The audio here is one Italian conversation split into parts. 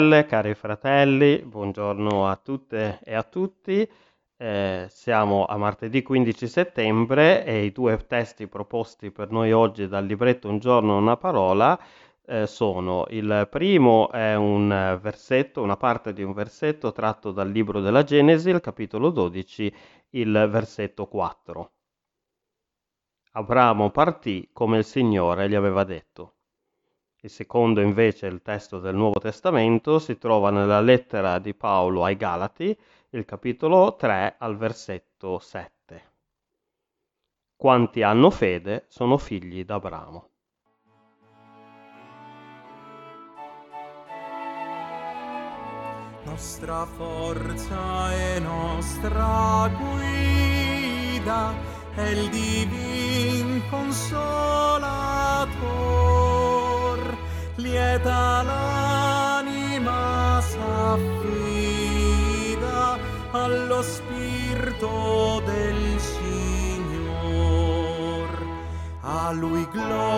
Cari fratelli, buongiorno a tutte e a tutti. Eh, siamo a martedì 15 settembre e i due testi proposti per noi oggi dal libretto Un giorno una parola eh, sono il primo è un versetto, una parte di un versetto tratto dal libro della Genesi, il capitolo 12, il versetto 4. Abramo partì come il Signore gli aveva detto. Il secondo invece, il testo del Nuovo Testamento, si trova nella lettera di Paolo ai Galati, il capitolo 3 al versetto 7. Quanti hanno fede sono figli d'Abramo. Nostra forza e nostra guida è il divin consolator lieta l'anima s'affida allo spirito del Signor. A lui gloria,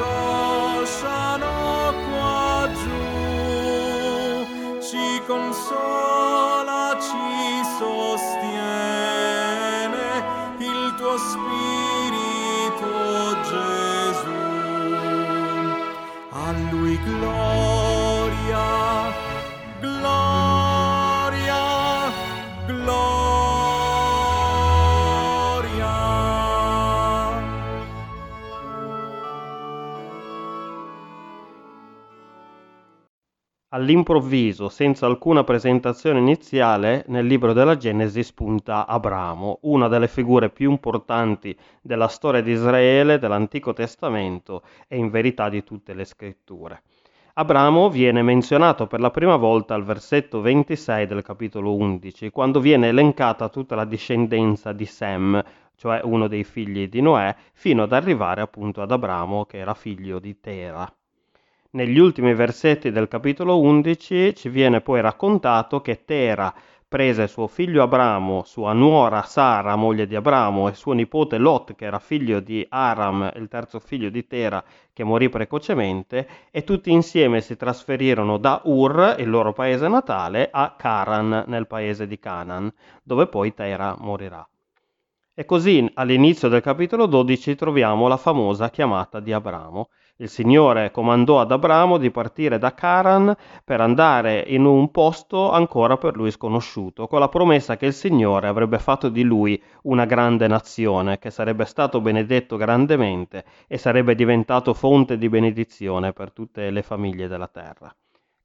angosciano qua giù, ci consola, ci sostiene il tuo spirito Gesù. A lui gloria, All'improvviso, senza alcuna presentazione iniziale, nel libro della Genesi spunta Abramo, una delle figure più importanti della storia di Israele, dell'Antico Testamento e in verità di tutte le scritture. Abramo viene menzionato per la prima volta al versetto 26 del capitolo 11, quando viene elencata tutta la discendenza di Sem, cioè uno dei figli di Noè, fino ad arrivare appunto ad Abramo, che era figlio di Tera. Negli ultimi versetti del capitolo 11 ci viene poi raccontato che Tera prese suo figlio Abramo, sua nuora Sara, moglie di Abramo, e suo nipote Lot, che era figlio di Aram, il terzo figlio di Tera, che morì precocemente, e tutti insieme si trasferirono da Ur, il loro paese natale, a Caran, nel paese di Canaan, dove poi Tera morirà. E così all'inizio del capitolo 12 troviamo la famosa chiamata di Abramo. Il Signore comandò ad Abramo di partire da Caran per andare in un posto ancora per lui sconosciuto, con la promessa che il Signore avrebbe fatto di lui una grande nazione, che sarebbe stato benedetto grandemente e sarebbe diventato fonte di benedizione per tutte le famiglie della terra.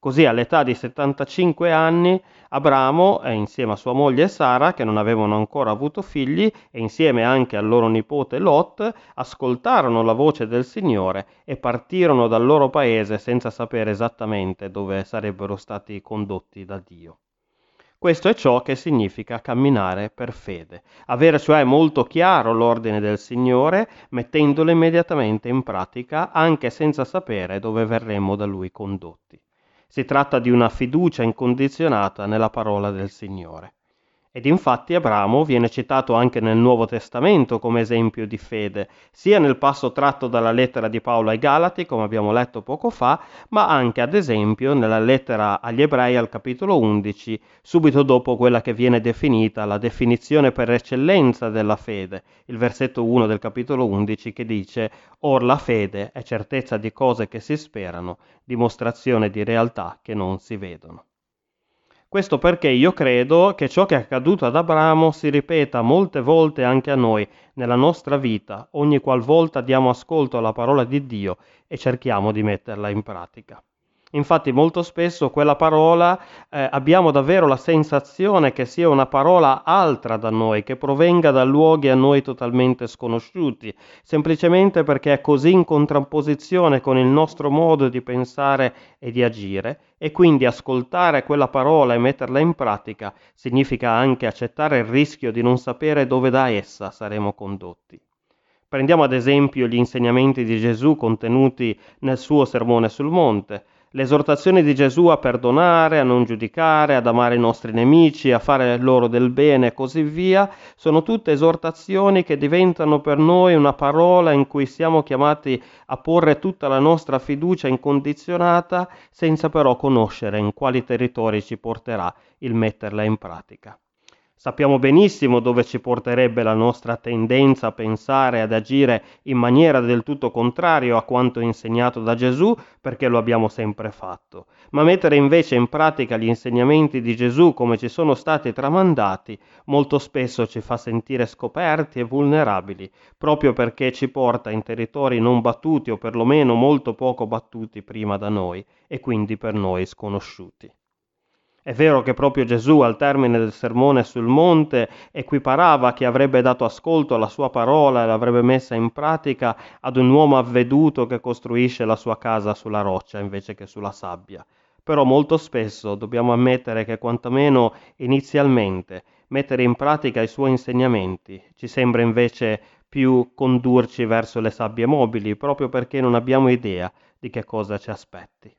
Così all'età di 75 anni Abramo, insieme a sua moglie Sara, che non avevano ancora avuto figli, e insieme anche al loro nipote Lot, ascoltarono la voce del Signore e partirono dal loro paese senza sapere esattamente dove sarebbero stati condotti da Dio. Questo è ciò che significa camminare per fede, avere cioè molto chiaro l'ordine del Signore, mettendolo immediatamente in pratica, anche senza sapere dove verremo da Lui condotti. Si tratta di una fiducia incondizionata nella parola del Signore. Ed infatti Abramo viene citato anche nel Nuovo Testamento come esempio di fede, sia nel passo tratto dalla lettera di Paolo ai Galati, come abbiamo letto poco fa, ma anche ad esempio nella lettera agli Ebrei al capitolo 11, subito dopo quella che viene definita la definizione per eccellenza della fede, il versetto 1 del capitolo 11 che dice Or la fede è certezza di cose che si sperano, dimostrazione di realtà che non si vedono. Questo perché io credo che ciò che è accaduto ad Abramo si ripeta molte volte anche a noi nella nostra vita, ogni qualvolta diamo ascolto alla parola di Dio e cerchiamo di metterla in pratica. Infatti molto spesso quella parola eh, abbiamo davvero la sensazione che sia una parola altra da noi, che provenga da luoghi a noi totalmente sconosciuti, semplicemente perché è così in contrapposizione con il nostro modo di pensare e di agire e quindi ascoltare quella parola e metterla in pratica significa anche accettare il rischio di non sapere dove da essa saremo condotti. Prendiamo ad esempio gli insegnamenti di Gesù contenuti nel suo sermone sul monte, le esortazioni di Gesù a perdonare, a non giudicare, ad amare i nostri nemici, a fare loro del bene e così via, sono tutte esortazioni che diventano per noi una parola in cui siamo chiamati a porre tutta la nostra fiducia incondizionata senza però conoscere in quali territori ci porterà il metterla in pratica. Sappiamo benissimo dove ci porterebbe la nostra tendenza a pensare ad agire in maniera del tutto contrario a quanto insegnato da Gesù, perché lo abbiamo sempre fatto. Ma mettere invece in pratica gli insegnamenti di Gesù come ci sono stati tramandati, molto spesso ci fa sentire scoperti e vulnerabili, proprio perché ci porta in territori non battuti o perlomeno molto poco battuti prima da noi e quindi per noi sconosciuti. È vero che proprio Gesù al termine del sermone sul monte equiparava chi avrebbe dato ascolto alla sua parola e l'avrebbe messa in pratica ad un uomo avveduto che costruisce la sua casa sulla roccia invece che sulla sabbia. Però molto spesso dobbiamo ammettere che quantomeno inizialmente mettere in pratica i suoi insegnamenti ci sembra invece più condurci verso le sabbie mobili, proprio perché non abbiamo idea di che cosa ci aspetti.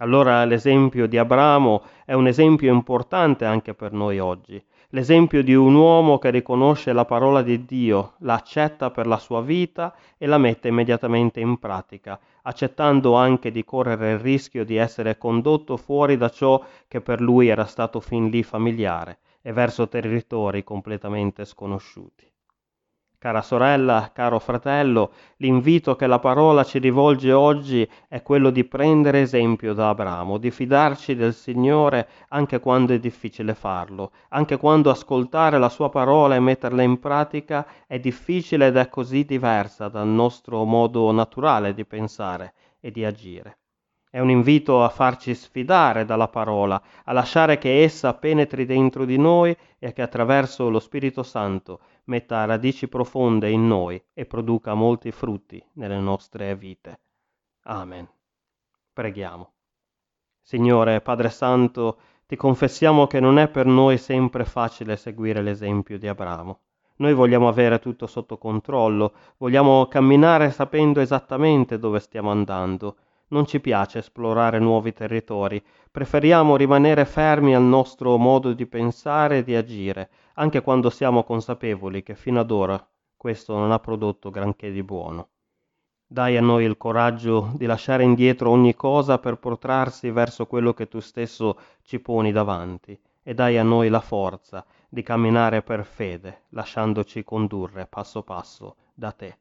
Allora l'esempio di Abramo è un esempio importante anche per noi oggi, l'esempio di un uomo che riconosce la parola di Dio, la accetta per la sua vita e la mette immediatamente in pratica, accettando anche di correre il rischio di essere condotto fuori da ciò che per lui era stato fin lì familiare e verso territori completamente sconosciuti. Cara sorella, caro fratello, l'invito che la parola ci rivolge oggi è quello di prendere esempio da Abramo, di fidarci del Signore anche quando è difficile farlo, anche quando ascoltare la sua parola e metterla in pratica è difficile ed è così diversa dal nostro modo naturale di pensare e di agire. È un invito a farci sfidare dalla parola, a lasciare che essa penetri dentro di noi e che attraverso lo Spirito Santo metta radici profonde in noi e produca molti frutti nelle nostre vite. Amen. Preghiamo. Signore Padre Santo, ti confessiamo che non è per noi sempre facile seguire l'esempio di Abramo. Noi vogliamo avere tutto sotto controllo, vogliamo camminare sapendo esattamente dove stiamo andando non ci piace esplorare nuovi territori, preferiamo rimanere fermi al nostro modo di pensare e di agire, anche quando siamo consapevoli che fino ad ora questo non ha prodotto granché di buono. Dai a noi il coraggio di lasciare indietro ogni cosa per portarsi verso quello che tu stesso ci poni davanti e dai a noi la forza di camminare per fede, lasciandoci condurre passo passo da te.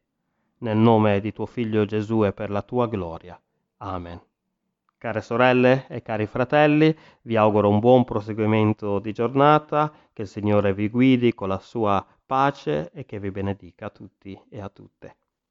Nel nome di tuo Figlio Gesù e per la tua gloria. Amen. Care sorelle e cari fratelli, vi auguro un buon proseguimento di giornata, che il Signore vi guidi con la sua pace e che vi benedica a tutti e a tutte.